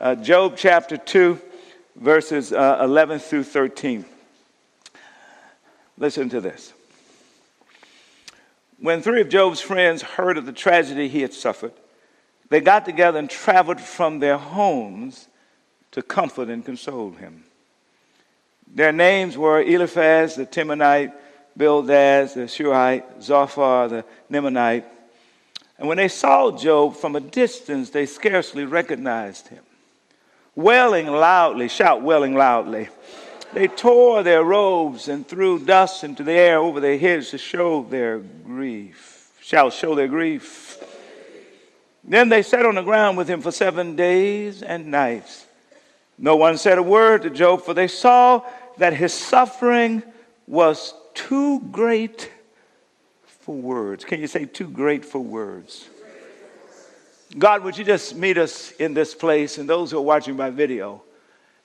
uh, Job chapter 2, verses uh, 11 through 13. Listen to this. When three of Job's friends heard of the tragedy he had suffered, they got together and traveled from their homes to comfort and console him. Their names were Eliphaz the Temanite, Bildad the Shuhite, Zophar the Naamathite. And when they saw Job from a distance, they scarcely recognized him. Wailing loudly, shout, wailing loudly. They tore their robes and threw dust into the air over their heads to show their grief. Shall show their grief. Then they sat on the ground with him for seven days and nights. No one said a word to Job, for they saw that his suffering was too great for words. Can you say too great for words? God, would you just meet us in this place and those who are watching my video?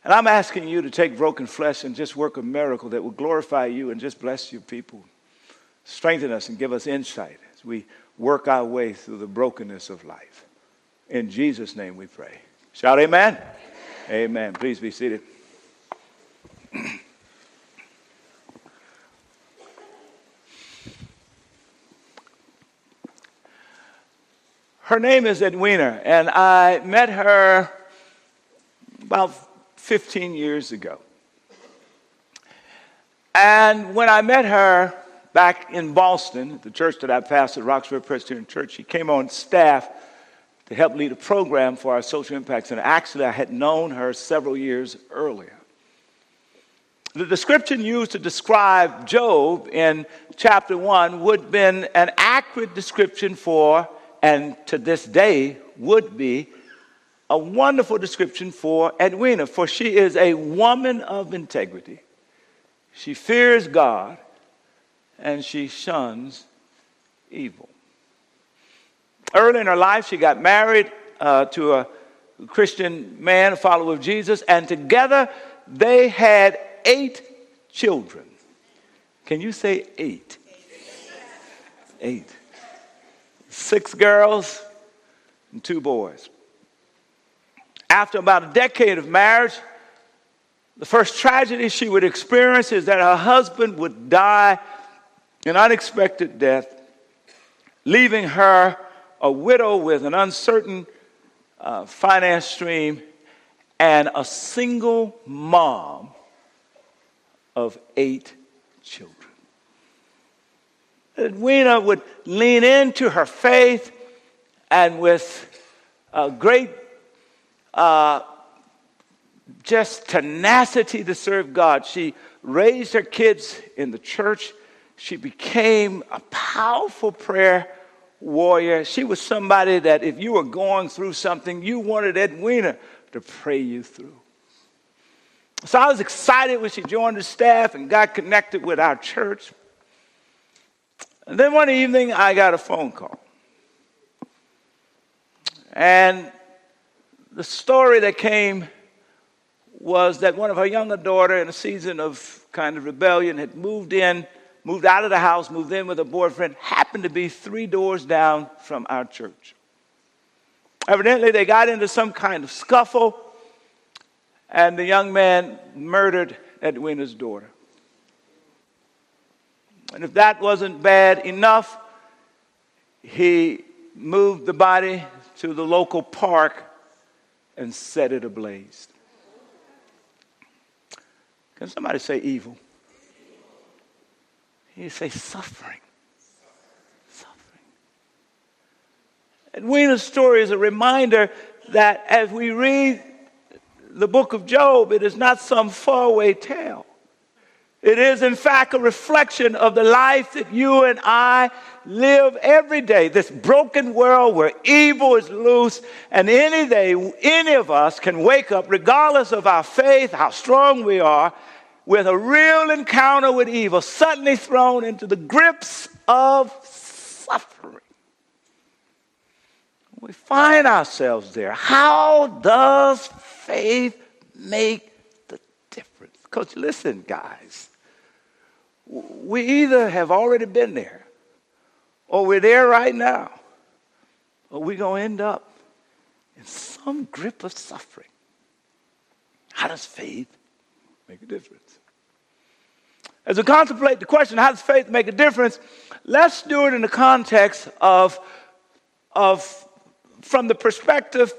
And I'm asking you to take broken flesh and just work a miracle that will glorify you and just bless your people. Strengthen us and give us insight as we work our way through the brokenness of life. In Jesus' name we pray. Shout amen. Amen. amen. Please be seated. Her name is Edwina, and I met her about 15 years ago. And when I met her back in Boston, at the church that I pastored, Roxbury Presbyterian Church, she came on staff to help lead a program for our social impact center. Actually, I had known her several years earlier. The description used to describe Job in chapter 1 would have been an accurate description for and to this day would be a wonderful description for Edwina, for she is a woman of integrity. She fears God and she shuns evil. Early in her life, she got married uh, to a Christian man, a follower of Jesus, and together they had eight children. Can you say eight? Eight six girls and two boys. After about a decade of marriage, the first tragedy she would experience is that her husband would die an unexpected death, leaving her a widow with an uncertain uh, finance stream and a single mom of eight children. Edwina would lean into her faith and with a great uh, just tenacity to serve God. She raised her kids in the church. She became a powerful prayer warrior. She was somebody that if you were going through something, you wanted Edwina to pray you through. So I was excited when she joined the staff and got connected with our church. And then one evening, I got a phone call. And the story that came was that one of her younger daughter, in a season of kind of rebellion, had moved in, moved out of the house, moved in with a boyfriend, happened to be three doors down from our church. Evidently, they got into some kind of scuffle, and the young man murdered Edwina's daughter. And if that wasn't bad enough, he moved the body to the local park and set it ablaze. Can somebody say evil? He say suffering. Suffering. Edwina's story is a reminder that as we read the book of Job, it is not some faraway tale. It is, in fact, a reflection of the life that you and I live every day. This broken world where evil is loose, and any day, any of us can wake up, regardless of our faith, how strong we are, with a real encounter with evil, suddenly thrown into the grips of suffering. We find ourselves there. How does faith make? Because listen, guys we either have already been there or we're there right now, or we're going to end up in some grip of suffering. How does faith make a difference? As we contemplate the question, how does faith make a difference? Let's do it in the context of, of from the perspective,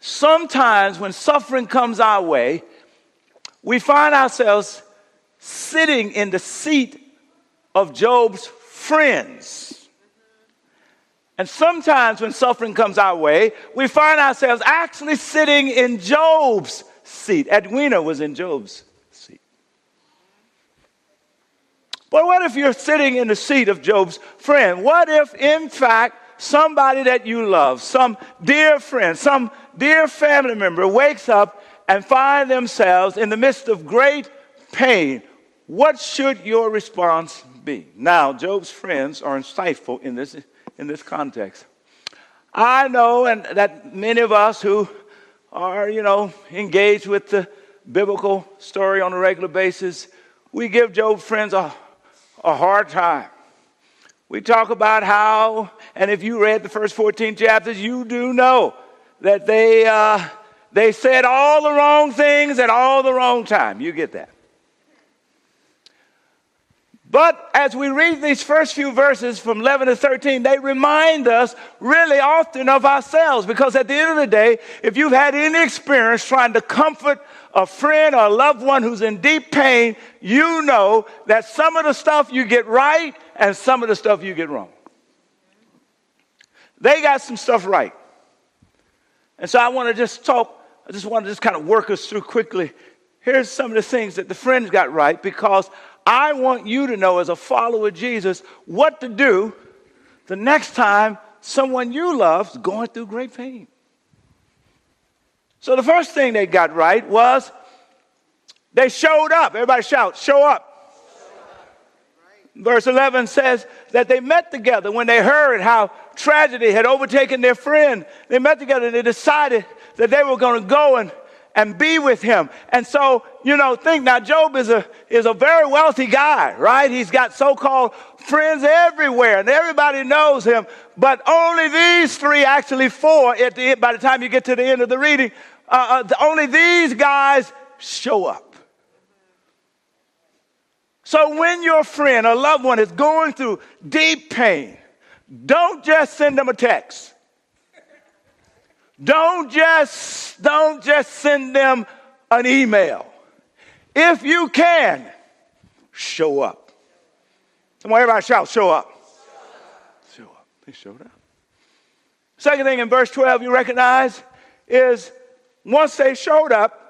sometimes when suffering comes our way, we find ourselves sitting in the seat of Job's friends. And sometimes when suffering comes our way, we find ourselves actually sitting in Job's seat. Edwina was in Job's seat. But what if you're sitting in the seat of Job's friend? What if, in fact, somebody that you love, some dear friend, some dear family member wakes up and find themselves in the midst of great pain? What should your response be? Now, Job's friends are insightful in this, in this context. I know and that many of us who are, you know, engaged with the biblical story on a regular basis, we give Job's friends a, a hard time. We talk about how, and if you read the first 14 chapters, you do know that they, uh, they said all the wrong things at all the wrong time. You get that. But as we read these first few verses from 11 to 13, they remind us really often of ourselves because at the end of the day, if you've had any experience trying to comfort a friend or a loved one who's in deep pain, you know that some of the stuff you get right and some of the stuff you get wrong. They got some stuff right. And so I want to just talk, I just want to just kind of work us through quickly. Here's some of the things that the friends got right because I want you to know, as a follower of Jesus, what to do the next time someone you love is going through great pain. So the first thing they got right was they showed up. Everybody shout, show up. Verse 11 says that they met together when they heard how tragedy had overtaken their friend. They met together and they decided that they were going to go and and be with him. And so, you know, think now Job is a, is a very wealthy guy, right? He's got so-called friends everywhere and everybody knows him. But only these three, actually four, at the by the time you get to the end of the reading, uh, uh, only these guys show up. So when your friend or loved one is going through deep pain, don't just send them a text. Don't just, don't just send them an email. If you can, show up. On, everybody shout, show up. Show up. They showed up. Second thing in verse 12 you recognize is once they showed up,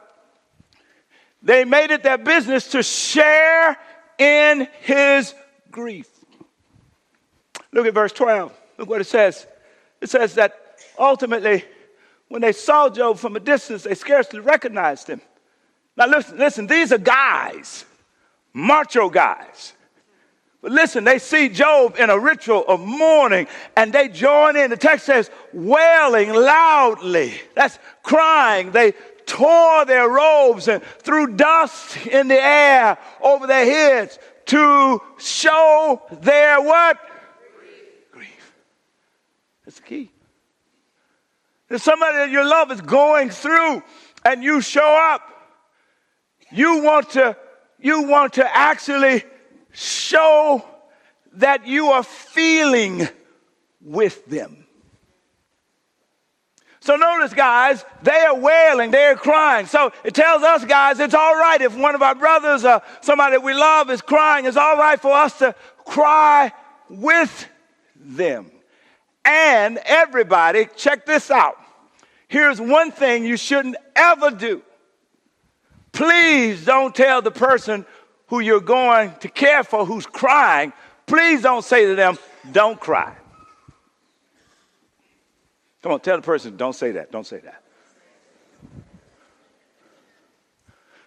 they made it their business to share in his grief. Look at verse 12. Look what it says. It says that ultimately when they saw Job from a distance, they scarcely recognized him. Now, listen, listen, these are guys, macho guys. But listen, they see Job in a ritual of mourning and they join in. The text says, wailing loudly. That's crying. They tore their robes and threw dust in the air over their heads to show their what? Grief. Grief. That's the key. If somebody that you love is going through and you show up, you want to, you want to actually show that you are feeling with them. So notice, guys, they are wailing, they are crying. So it tells us, guys, it's all right if one of our brothers or somebody we love is crying. It's all right for us to cry with them. And everybody, check this out. Here's one thing you shouldn't ever do. Please don't tell the person who you're going to care for who's crying, please don't say to them, don't cry. Come on, tell the person, don't say that, don't say that.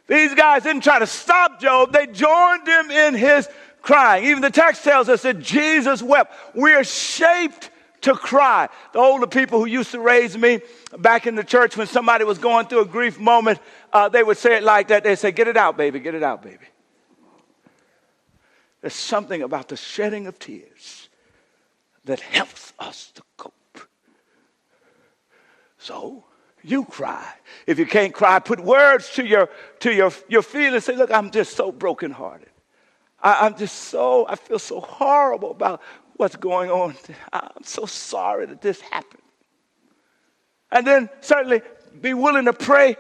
These guys didn't try to stop Job, they joined him in his crying. Even the text tells us that Jesus wept. We're shaped to cry. The older people who used to raise me back in the church, when somebody was going through a grief moment, uh, they would say it like that. They'd say, Get it out, baby, get it out, baby. There's something about the shedding of tears that helps us to cope. So, you cry. If you can't cry, put words to your, to your, your feelings. Say, look, I'm just so brokenhearted. I, I'm just so, I feel so horrible about what's going on. I'm so sorry that this happened. And then certainly be willing to pray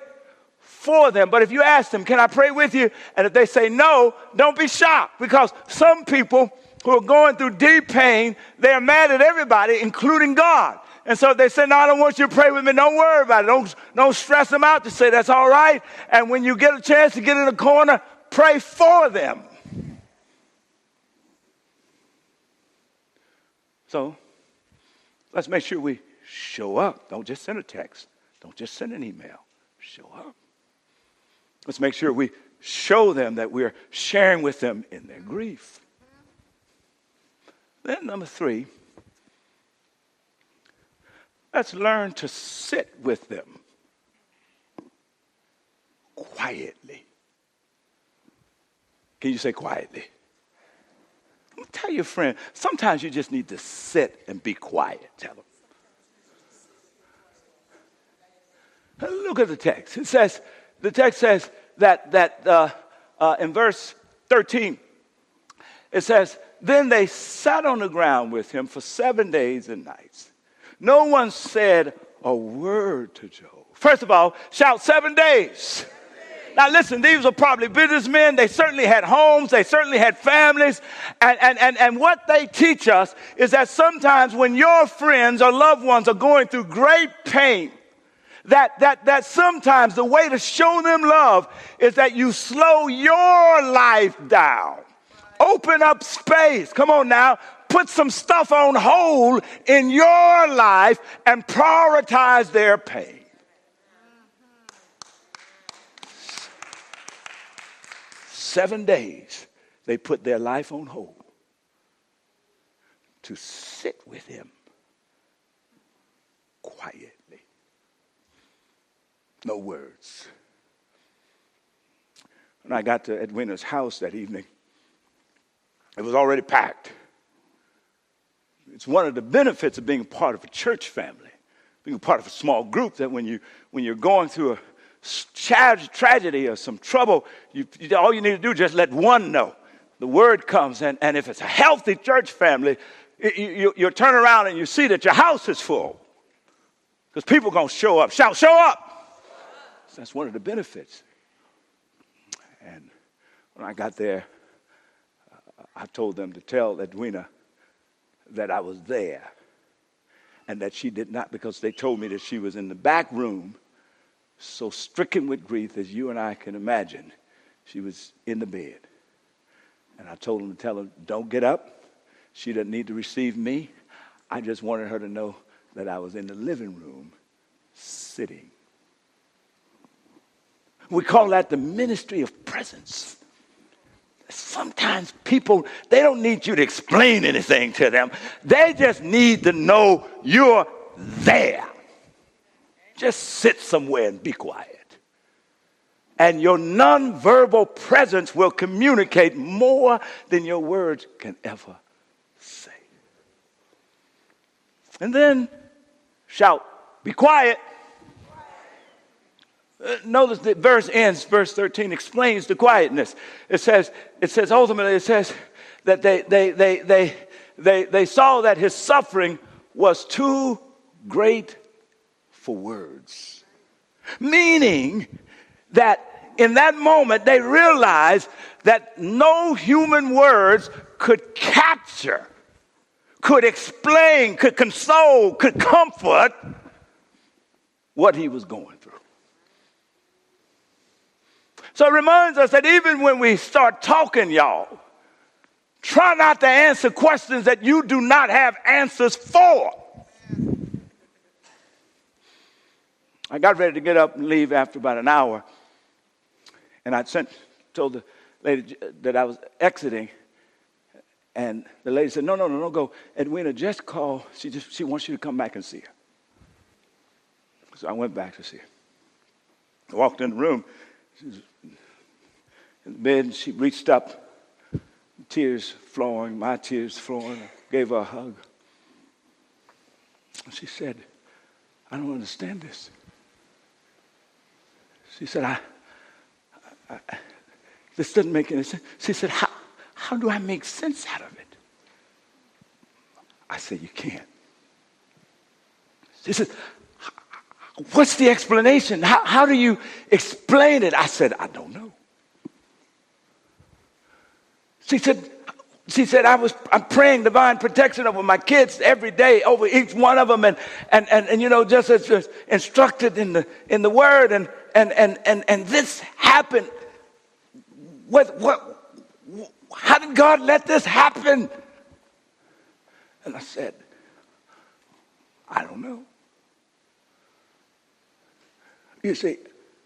for them. But if you ask them, Can I pray with you? And if they say no, don't be shocked because some people who are going through deep pain, they're mad at everybody, including God. And so they say, No, I don't want you to pray with me. Don't worry about it. Don't, don't stress them out to say that's all right. And when you get a chance to get in a corner, pray for them. So let's make sure we show up. Don't just send a text, don't just send an email. Show up. Let's make sure we show them that we're sharing with them in their grief. Then, number three, let's learn to sit with them quietly. Can you say quietly? Tell your friend, sometimes you just need to sit and be quiet. Tell them. Look at the text. It says, the text says that, that uh, uh, in verse 13, it says, Then they sat on the ground with him for seven days and nights. No one said a word to Job. First of all, shout seven days. Now, listen, these were probably businessmen. They certainly had homes. They certainly had families. And, and, and, and what they teach us is that sometimes when your friends or loved ones are going through great pain, that, that, that sometimes the way to show them love is that you slow your life down. Open up space. Come on now. Put some stuff on hold in your life and prioritize their pain. Seven days they put their life on hold to sit with him quietly no words. When I got to Edwina's house that evening, it was already packed. It's one of the benefits of being part of a church family, being part of a small group, that when, you, when you're going through a tragedy or some trouble, you, all you need to do is just let one know. The word comes, and, and if it's a healthy church family, you, you, you turn around and you see that your house is full. Because people are going to show up. Shout, show up! That's one of the benefits. And when I got there, uh, I told them to tell Edwina that I was there and that she did not, because they told me that she was in the back room, so stricken with grief as you and I can imagine. She was in the bed. And I told them to tell her, don't get up. She doesn't need to receive me. I just wanted her to know that I was in the living room sitting we call that the ministry of presence. Sometimes people, they don't need you to explain anything to them. They just need to know you're there. Just sit somewhere and be quiet. And your nonverbal presence will communicate more than your words can ever say. And then shout, be quiet. Uh, notice the verse ends, verse 13 explains the quietness. It says, it says ultimately, it says that they, they, they, they, they, they saw that his suffering was too great for words. Meaning that in that moment they realized that no human words could capture, could explain, could console, could comfort what he was going through. So it reminds us that even when we start talking, y'all, try not to answer questions that you do not have answers for. I got ready to get up and leave after about an hour, and I sent told the lady that I was exiting, and the lady said, "No, no, no, no, go, Edwina, just call. She just she wants you to come back and see her." So I went back to see her. I walked in the room. She was in the bed, and she reached up, tears flowing, my tears flowing. I gave her a hug. And she said, I don't understand this. She said, I, I, this doesn't make any sense. She said, how, how do I make sense out of it? I said, You can't. She said, What's the explanation? How, how do you explain it? I said, I don't know. She said, she said, I was, I'm praying divine protection over my kids every day, over each one of them, and, and, and, and you know, just as instructed in the, in the word, and, and, and, and, and this happened. What, what, how did God let this happen? And I said, I don't know. You see,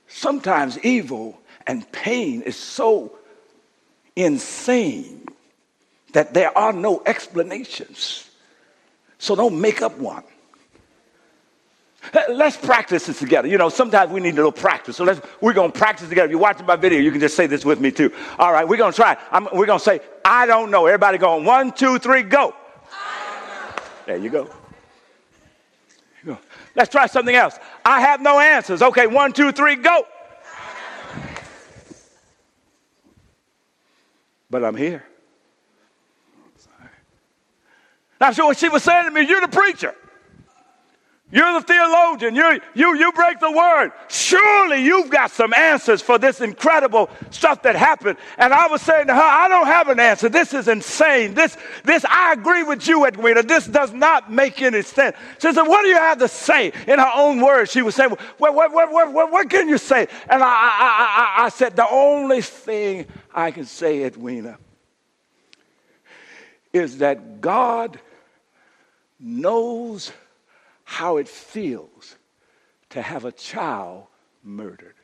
sometimes evil and pain is so insane that there are no explanations. So don't make up one. Let's practice this together. You know, sometimes we need a little practice. So let's, we're going to practice together. If you're watching my video, you can just say this with me too. All right, we're going to try. I'm, we're going to say, I don't know. Everybody going, one, two, three, go. There you go. go. Let's try something else. I have no answers. Okay, one, two, three, go. But I'm here. Now, so what she was saying to me, you're the preacher. You're the theologian. You, you, you break the word. Surely you've got some answers for this incredible stuff that happened. And I was saying to her, I don't have an answer. This is insane. This, this, I agree with you, Edwina. This does not make any sense. She said, What do you have to say? In her own words, she was saying, What, what, what, what, what, what can you say? And I, I, I, I said, The only thing I can say, Edwina, is that God knows how it feels to have a child murdered.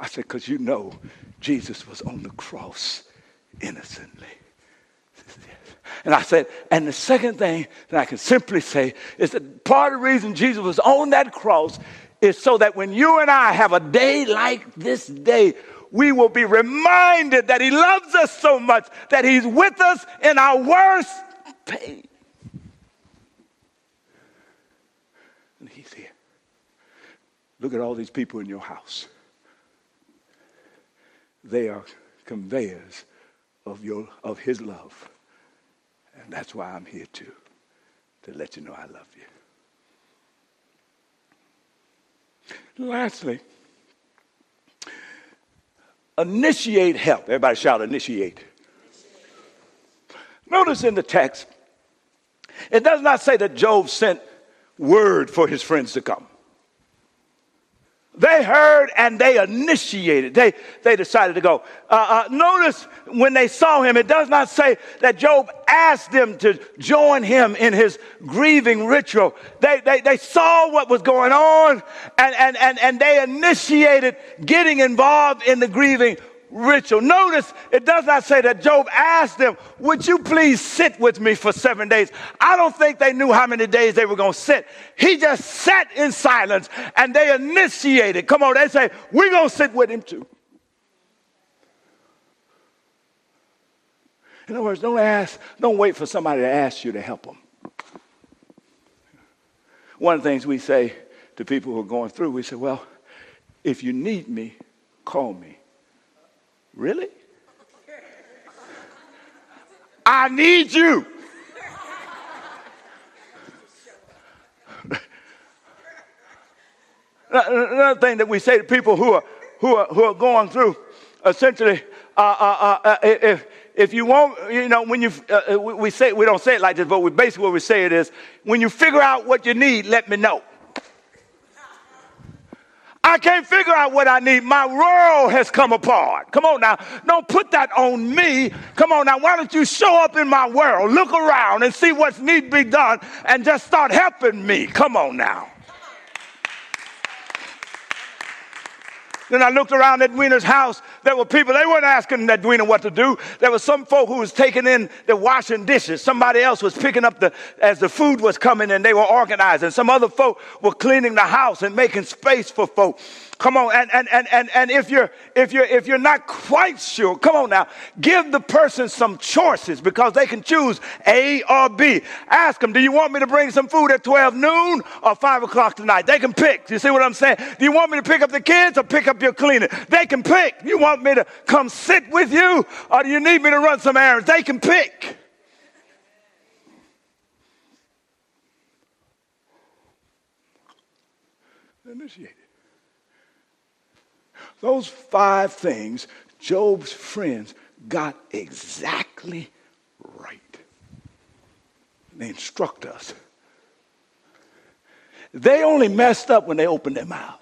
I said, because you know Jesus was on the cross innocently. And I said, and the second thing that I can simply say is that part of the reason Jesus was on that cross is so that when you and I have a day like this day, we will be reminded that He loves us so much that He's with us in our worst pain. And He's here. Look at all these people in your house. They are conveyors of, your, of His love. And that's why I'm here too, to let you know I love you. Lastly, initiate help. Everybody shout, initiate. Notice in the text, it does not say that Job sent word for his friends to come. They heard and they initiated. They, they decided to go. Uh, uh, notice when they saw him, it does not say that Job asked them to join him in his grieving ritual. They, they, they saw what was going on and, and, and, and they initiated getting involved in the grieving ritual. Notice it does not say that Job asked them, Would you please sit with me for seven days? I don't think they knew how many days they were going to sit. He just sat in silence and they initiated. Come on, they say, We're going to sit with him too. In other words, don't ask, don't wait for somebody to ask you to help them. One of the things we say to people who are going through, we say, Well, if you need me, call me. Really? I need you. Another thing that we say to people who are, who are, who are going through, essentially, uh, uh, uh, uh if, if you want, you know, when you, uh, uh, we say, we don't say it like this, but we, basically what we say it is, when you figure out what you need, let me know. I can't figure out what I need. My world has come apart. Come on now. Don't put that on me. Come on now. Why don't you show up in my world, look around and see what's need to be done and just start helping me? Come on now. Then I looked around Edwina's house. There were people, they weren't asking Edwina what to do. There was some folk who was taking in the washing dishes. Somebody else was picking up the, as the food was coming and they were organizing. Some other folk were cleaning the house and making space for folk. Come on, and, and, and, and, and if you're if you're if you're not quite sure, come on now, give the person some choices because they can choose A or B. Ask them, do you want me to bring some food at 12 noon or 5 o'clock tonight? They can pick. You see what I'm saying? Do you want me to pick up the kids or pick up your cleaning? They can pick. You want me to come sit with you or do you need me to run some errands? They can pick. Initiated. Those five things Job's friends got exactly right. They instruct us. They only messed up when they opened their mouths.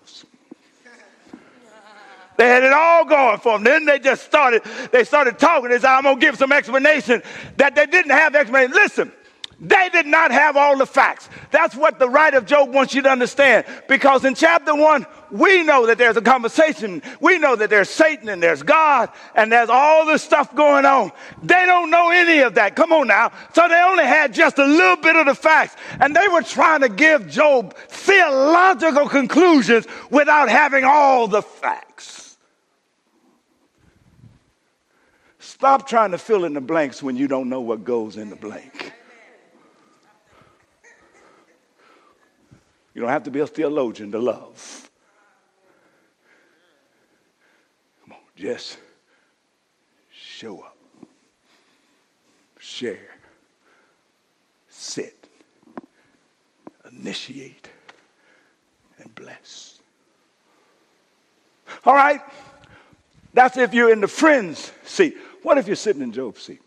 They had it all going for them. Then they just started, they started talking. They said, I'm going to give some explanation that they didn't have explanation. Listen, they did not have all the facts. That's what the writer of Job wants you to understand. Because in chapter one, we know that there's a conversation. We know that there's Satan and there's God and there's all this stuff going on. They don't know any of that. Come on now. So they only had just a little bit of the facts. And they were trying to give Job theological conclusions without having all the facts. Stop trying to fill in the blanks when you don't know what goes in the blank. You don't have to be a theologian to love. Come on, just show up, share, sit, initiate, and bless. All right, that's if you're in the friend's seat. What if you're sitting in Job's seat?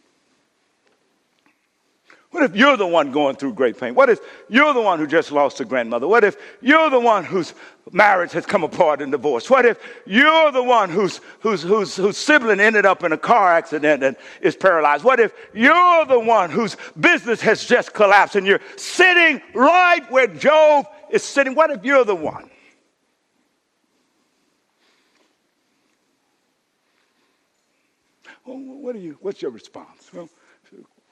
What if you're the one going through great pain? What if you're the one who just lost a grandmother? What if you're the one whose marriage has come apart in divorce? What if you're the one whose, whose, whose, whose sibling ended up in a car accident and is paralyzed? What if you're the one whose business has just collapsed and you're sitting right where Job is sitting? What if you're the one? Well, what are you, what's your response? Well,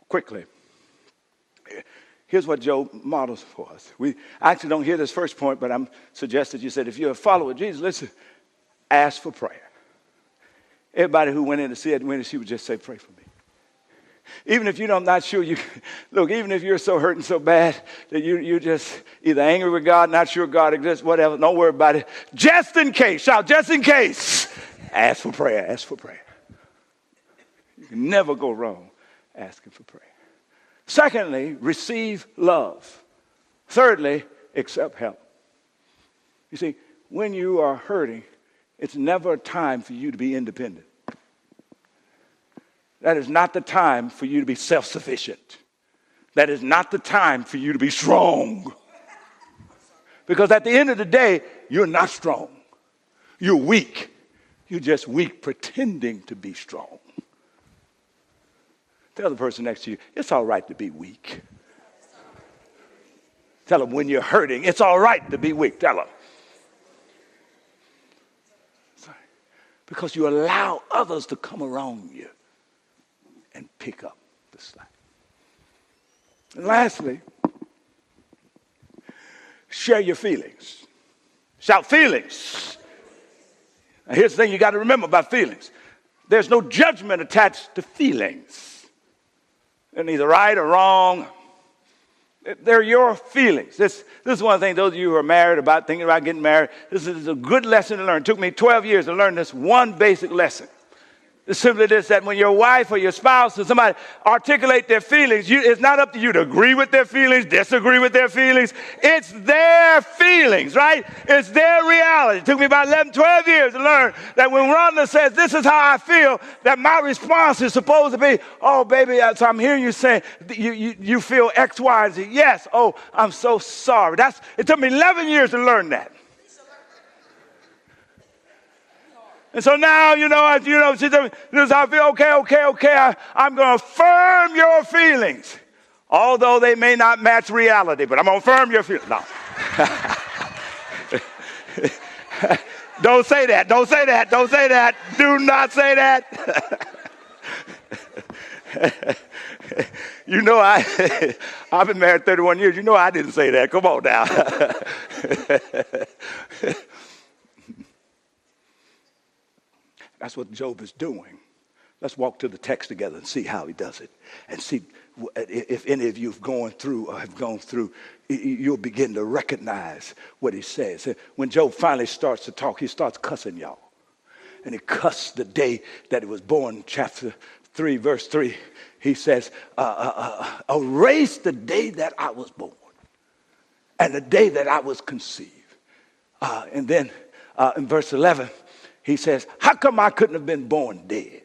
quickly here's what Job models for us. We actually don't hear this first point, but I'm suggested you said if you're a follower of Jesus, listen, ask for prayer. Everybody who went in to see it went, she would just say, pray for me. Even if you're not sure you look, even if you're so hurt and so bad that you, you're just either angry with God, not sure God exists, whatever, don't worry about it. Just in case, shout, just in case. Ask for prayer, ask for prayer. You can never go wrong asking for prayer. Secondly, receive love. Thirdly, accept help. You see, when you are hurting, it's never a time for you to be independent. That is not the time for you to be self sufficient. That is not the time for you to be strong. Because at the end of the day, you're not strong. You're weak. You're just weak pretending to be strong. Tell the person next to you, it's all right to be weak. Tell them when you're hurting, it's all right to be weak. Tell them. Because you allow others to come around you and pick up the slack. And lastly, share your feelings. Shout feelings. Now here's the thing you got to remember about feelings there's no judgment attached to feelings. They're neither right or wrong. They're your feelings. This, this is one of the things, those of you who are married, about thinking about getting married, this is a good lesson to learn. It took me 12 years to learn this one basic lesson. Simply this that when your wife or your spouse or somebody articulate their feelings, you, it's not up to you to agree with their feelings, disagree with their feelings. It's their feelings, right? It's their reality. It took me about 11, 12 years to learn that when Rhonda says, This is how I feel, that my response is supposed to be, Oh, baby, so I'm hearing you saying you, you, you feel X, Y, and Z. Yes. Oh, I'm so sorry. That's, it took me 11 years to learn that. And so now, you know, you know, she said, I feel okay, okay, okay. I, I'm going to affirm your feelings, although they may not match reality, but I'm going to affirm your feelings. No. Don't say that. Don't say that. Don't say that. Do not say that. you know I I've been married 31 years. You know I didn't say that. Come on now. That's what Job is doing. Let's walk to the text together and see how he does it. And see if any of you have gone through or have gone through, you'll begin to recognize what he says. When Job finally starts to talk, he starts cussing y'all. And he cussed the day that he was born, chapter 3, verse 3. He says, uh, uh, uh, Erase the day that I was born and the day that I was conceived. Uh, and then uh, in verse 11, he says, How come I couldn't have been born dead?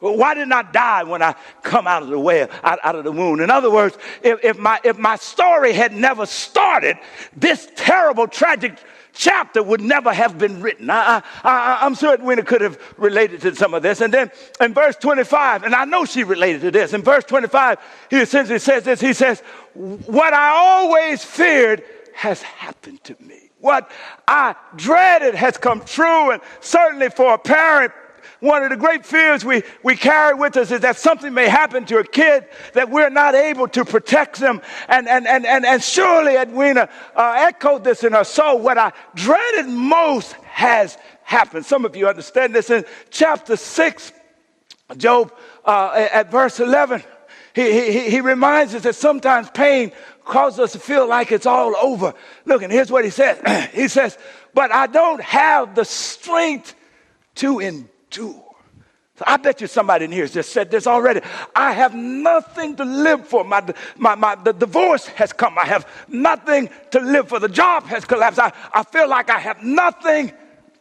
Well, why didn't I die when I come out of the way, out, out of the womb? In other words, if, if, my, if my story had never started, this terrible, tragic chapter would never have been written. I, I, am certain Edwina could have related to some of this. And then in verse 25, and I know she related to this, in verse 25, he essentially says this He says, What I always feared has happened to me. What I dreaded has come true. And certainly for a parent, one of the great fears we, we carry with us is that something may happen to a kid that we're not able to protect them. And, and, and, and, and surely Edwina uh, echoed this in her soul. What I dreaded most has happened. Some of you understand this in chapter 6, Job, uh, at verse 11. He, he, he reminds us that sometimes pain causes us to feel like it's all over. Look, and here's what he says. he says, But I don't have the strength to endure. So I bet you somebody in here has just said this already. I have nothing to live for. My, my, my, the divorce has come. I have nothing to live for. The job has collapsed. I, I feel like I have nothing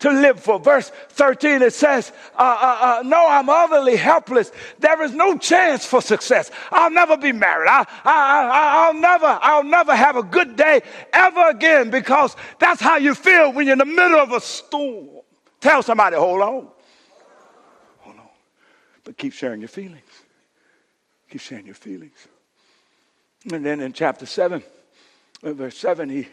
to live for. Verse 13, it says, uh, uh, uh, No, I'm utterly helpless. There is no chance for success. I'll never be married. I, I, I'll, never, I'll never have a good day ever again because that's how you feel when you're in the middle of a storm. Tell somebody, hold on. Hold on. But keep sharing your feelings. Keep sharing your feelings. And then in chapter 7, verse 7, he,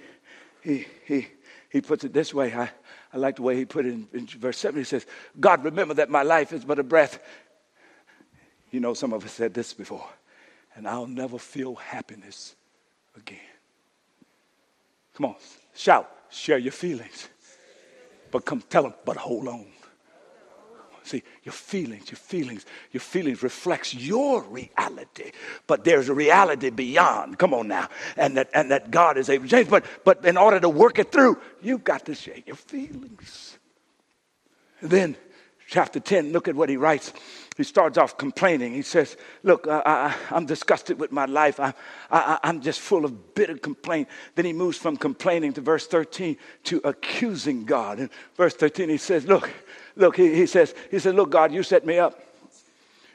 he, he, he puts it this way. I, I like the way he put it in, in verse 7. He says, God, remember that my life is but a breath. You know, some of us said this before, and I'll never feel happiness again. Come on, shout, share your feelings. But come tell them, but hold on. See, your feelings, your feelings, your feelings reflects your reality. But there's a reality beyond. Come on now. And that and that God is able to change. But but in order to work it through, you've got to share your feelings. And then chapter 10, look at what he writes. He starts off complaining. He says, Look, I, am disgusted with my life. I, I, I'm just full of bitter complaint. Then he moves from complaining to verse 13 to accusing God. In verse 13, he says, Look, Look, he, he says, he said, look, God, you set me up.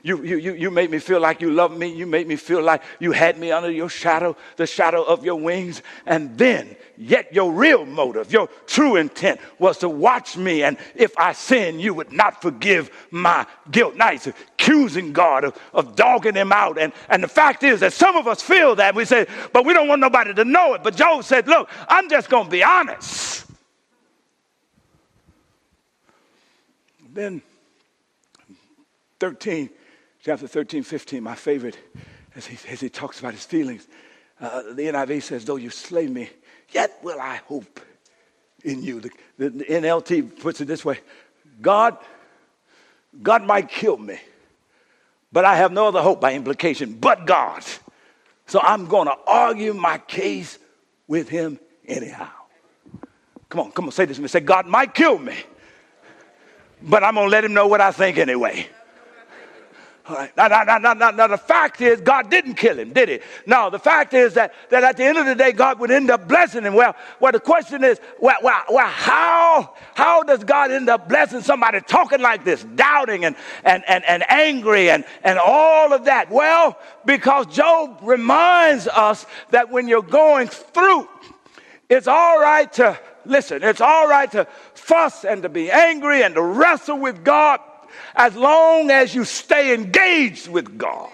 You, you, you, you made me feel like you loved me. You made me feel like you had me under your shadow, the shadow of your wings. And then, yet your real motive, your true intent was to watch me. And if I sin, you would not forgive my guilt. Now he's accusing God of, of dogging him out. And, and the fact is that some of us feel that. We say, but we don't want nobody to know it. But Job said, look, I'm just going to be honest. Then 13, chapter 13, 15, my favorite, as he, as he talks about his feelings. Uh, the NIV says, Though you slay me, yet will I hope in you. The, the, the NLT puts it this way God, God might kill me, but I have no other hope by implication but God. So I'm going to argue my case with him anyhow. Come on, come on, say this to me. Say, God might kill me, but I'm going to let him know what I think anyway. All right. Now, now, now, now, now, the fact is, God didn't kill him, did he? No, the fact is that, that at the end of the day, God would end up blessing him. Well, well the question is, well, well, well how, how does God end up blessing somebody talking like this, doubting and, and, and, and angry and, and all of that? Well, because Job reminds us that when you're going through, it's all right to listen, it's all right to fuss and to be angry and to wrestle with God as long as you stay engaged with God.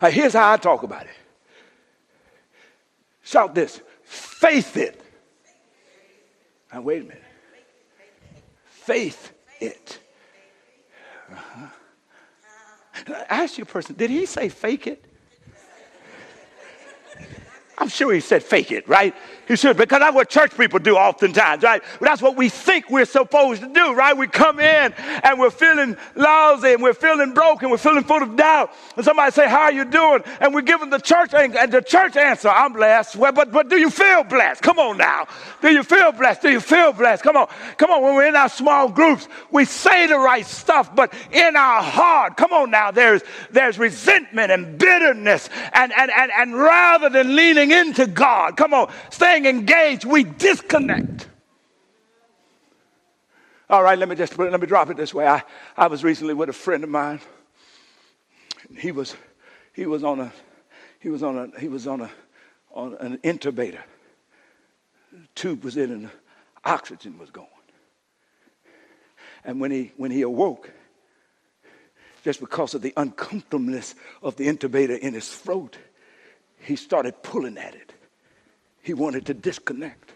Now, here's how I talk about it. Shout this faith it. Now, wait a minute. Faith it. Uh-huh. Ask your person, did he say fake it? I'm sure he said fake it, right? He should, because that's what church people do oftentimes, right? That's what we think we're supposed to do, right? We come in and we're feeling lousy and we're feeling broken, we're feeling full of doubt. And somebody say, How are you doing? And we're giving the church and the church answer, I'm blessed. Well, but but do you feel blessed? Come on now. Do you feel blessed? Do you feel blessed? Come on. Come on. When we're in our small groups, we say the right stuff, but in our heart, come on now, there's there's resentment and bitterness. And and and, and rather than leaning into God, come on, staying engaged, we disconnect. All right, let me just let me drop it this way. I, I was recently with a friend of mine. He was he was on a he was on a he was on a on an intubator. The tube was in and oxygen was going. And when he when he awoke, just because of the uncomfortableness of the intubator in his throat, he started pulling at it. He wanted to disconnect.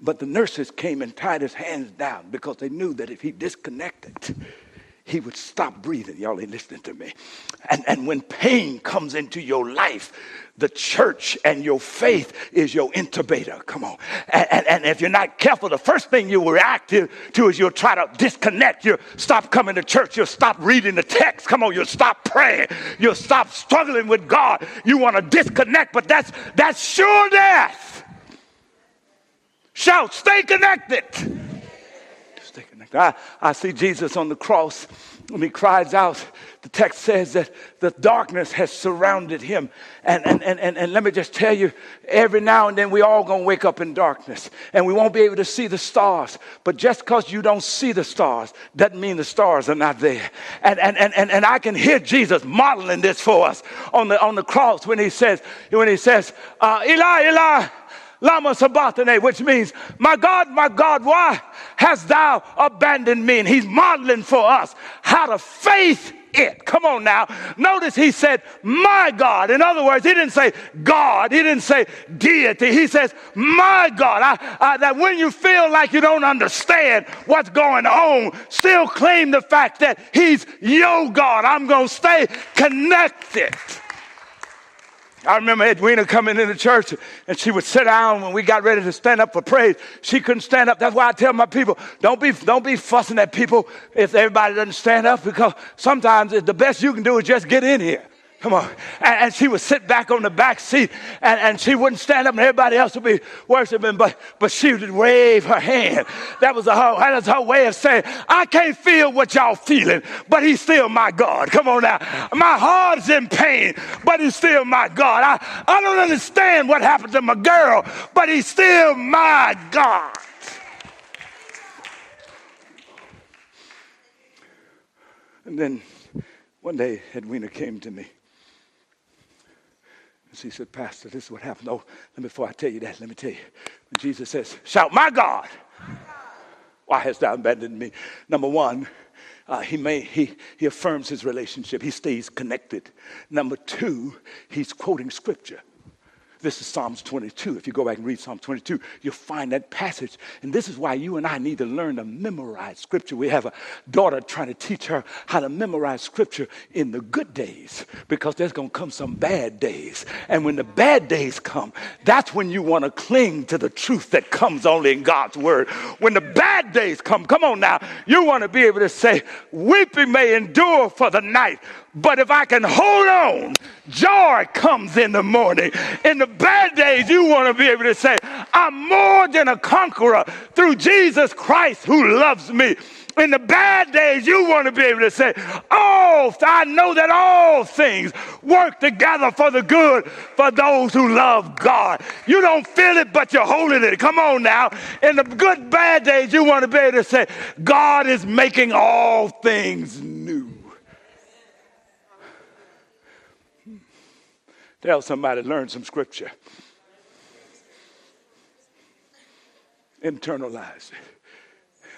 But the nurses came and tied his hands down because they knew that if he disconnected, he would stop breathing. Y'all ain't listening to me. And, and when pain comes into your life, the church and your faith is your intubator. Come on. And, and, and, if you're not careful, the first thing you will react to, to is you'll try to disconnect. You'll stop coming to church. You'll stop reading the text. Come on. You'll stop praying. You'll stop struggling with God. You want to disconnect, but that's, that's sure death. Shout, stay connected. Stay connected. I, I see Jesus on the cross when he cries out, the text says that the darkness has surrounded him. And, and, and, and, and let me just tell you, every now and then we all gonna wake up in darkness and we won't be able to see the stars. But just because you don't see the stars doesn't mean the stars are not there. And, and, and, and, and I can hear Jesus modeling this for us on the, on the cross when he says, when he says, uh, Eli, Eli, Lama Sabachthani, which means, My God, my God, why hast thou abandoned me? And he's modeling for us how to faith it. Come on now. Notice he said, My God. In other words, he didn't say God, he didn't say deity. He says, My God. I, I, that when you feel like you don't understand what's going on, still claim the fact that he's your God. I'm going to stay connected. I remember Edwina coming into church and she would sit down when we got ready to stand up for praise. She couldn't stand up. That's why I tell my people, don't be, don't be fussing at people if everybody doesn't stand up because sometimes the best you can do is just get in here. Come on. And, and, she would sit back on the back seat and, and she wouldn't stand up and everybody else would be worshiping, but, but she would wave her hand. That was, her, that was her way of saying, I can't feel what y'all feeling, but he's still my God. Come on now. My heart's in pain, but he's still my God. I, I don't understand what happened to my girl, but he's still my God. And then one day, Edwina came to me she said, Pastor, this is what happened. Oh, let me, before I tell you that, let me tell you. Jesus says, Shout, my God, why hast thou abandoned me? Number one, uh, he, may, he, he affirms his relationship, he stays connected. Number two, he's quoting scripture. This is Psalms 22. If you go back and read Psalm 22, you'll find that passage. And this is why you and I need to learn to memorize scripture. We have a daughter trying to teach her how to memorize scripture in the good days because there's going to come some bad days. And when the bad days come, that's when you want to cling to the truth that comes only in God's word. When the bad days come, come on now, you want to be able to say, Weeping may endure for the night, but if I can hold on, joy comes in the morning. In the bad days, you want to be able to say, I'm more than a conqueror through Jesus Christ who loves me. In the bad days, you want to be able to say, Oh, I know that all things work together for the good for those who love God. You don't feel it, but you're holding it. Come on now. In the good, bad days, you want to be able to say, God is making all things new. Tell somebody, learn some scripture. Internalize it.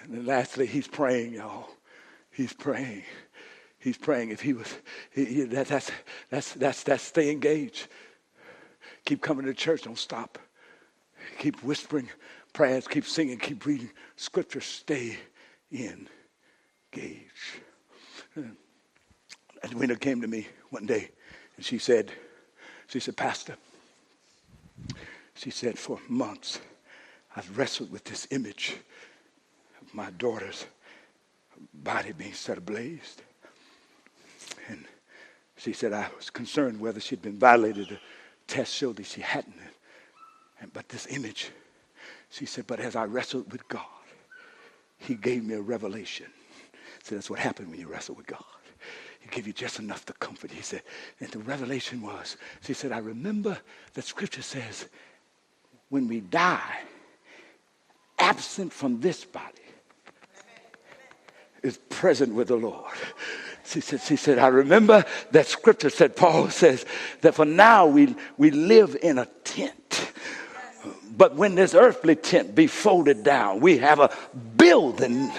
And then lastly, he's praying, y'all. He's praying. He's praying. If he was, he, he, that, that's, that's, that's, that's stay engaged. Keep coming to church. Don't stop. Keep whispering prayers. Keep singing. Keep reading scripture. Stay in. Engage. And Edwina came to me one day and she said, she said, Pastor, She said, For months, I've wrestled with this image of my daughter's body being set ablaze. And she said, I was concerned whether she'd been violated. The test showed that she hadn't. And, but this image, she said, but as I wrestled with God, he gave me a revelation. So that's what happened when you wrestle with God. He gave you just enough to comfort. He said, and the revelation was, she said, I remember that scripture says, when we die, absent from this body, is present with the Lord. She said, she said, I remember that scripture said, Paul says that for now we, we live in a tent but when this earthly tent be folded down, we have a building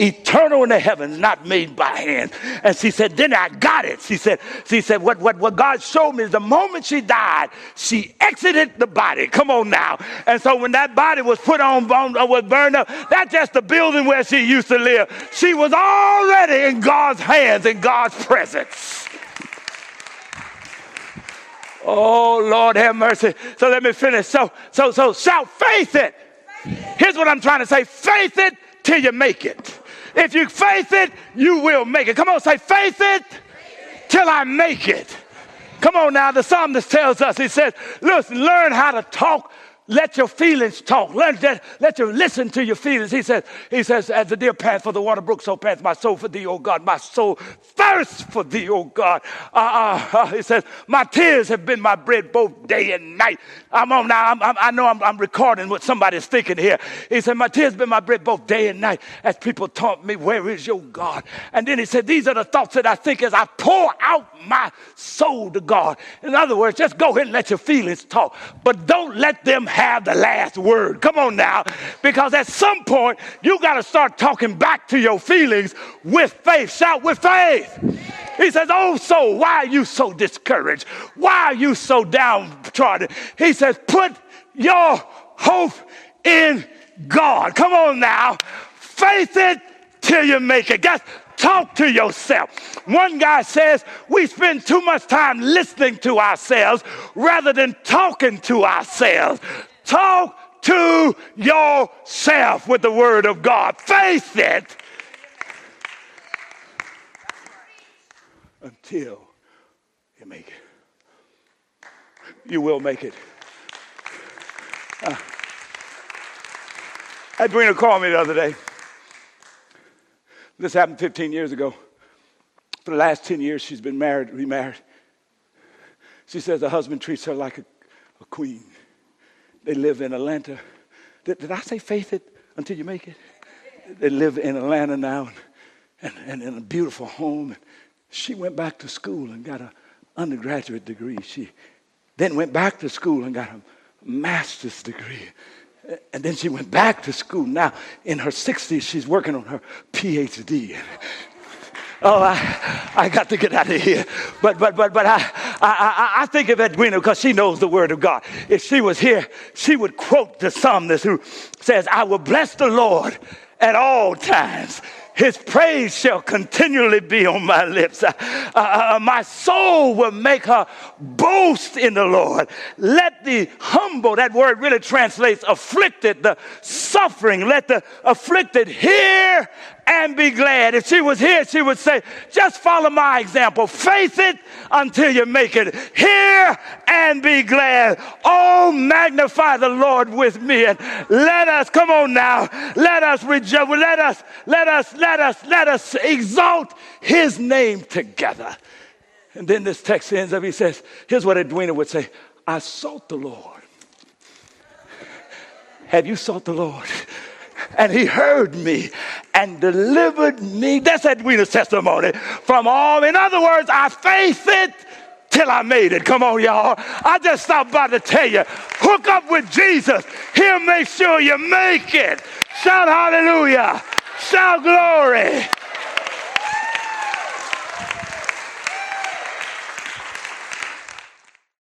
eternal in the heavens, not made by hand. And she said, then I got it. She said, she said, what, what, what God showed me is the moment she died, she exited the body. Come on now. And so when that body was put on, on uh, was burned up, that's just the building where she used to live. She was already in God's hands, in God's presence. Oh Lord, have mercy. So let me finish. So, so, so shout, faith it. Here's what I'm trying to say: faith it till you make it. If you faith it, you will make it. Come on, say faith it till I make it. Come on now, the psalmist tells us, he says, listen, learn how to talk let your feelings talk. Let, let, let you listen to your feelings. He says, he says, as the deer pants for the water brook, so pants my soul for thee, O God. My soul thirsts for thee, O God. Uh, uh, uh, he says, my tears have been my bread both day and night. I'm on now. I'm, I'm, i know I'm, I'm, recording what somebody's thinking here. He said, my tears have been my bread both day and night as people taunt me, where is your God? And then he said, these are the thoughts that I think as I pour out my soul to God. In other words, just go ahead and let your feelings talk, but don't let them have the last word. Come on now, because at some point you got to start talking back to your feelings with faith. Shout with faith. He says, Oh, soul, why are you so discouraged? Why are you so downtrodden? He says, Put your hope in God. Come on now. Faith it till you make it. Guess talk to yourself. One guy says we spend too much time listening to ourselves rather than talking to ourselves. Talk to yourself with the word of God. Face it until you make it. You will make it. Uh, Edwina called me the other day. This happened 15 years ago. For the last 10 years, she's been married, remarried. She says her husband treats her like a, a queen. They live in Atlanta. Did, did, I say faith it until you make it? They live in Atlanta now and, and, and in a beautiful home. And She went back to school and got an undergraduate degree. She then went back to school and got a master's degree. And then she went back to school. Now, in her 60s, she's working on her PhD. Oh, I, I got to get out of here. But but but but I I, I think of Edwina because she knows the word of God. If she was here, she would quote the psalmist who says, I will bless the Lord at all times. His praise shall continually be on my lips. Uh, uh, uh, my soul will make her boast in the Lord. Let the humble, that word really translates afflicted, the suffering, let the afflicted hear and be glad. If she was here, she would say, just follow my example. Face it until you make it. Hear and be glad. Oh, magnify the Lord with me and let us, come on now, let us rejoice. Let us, let us, let us, let us exalt his name together. And then this text ends up, he says, here's what Edwina would say I sought the Lord. Have you sought the Lord? And he heard me and delivered me. That's Edwina's testimony from all. In other words, I faced it till I made it. Come on, y'all. I just stopped by to tell you hook up with Jesus. He'll make sure you make it. Shout hallelujah. Shout glory.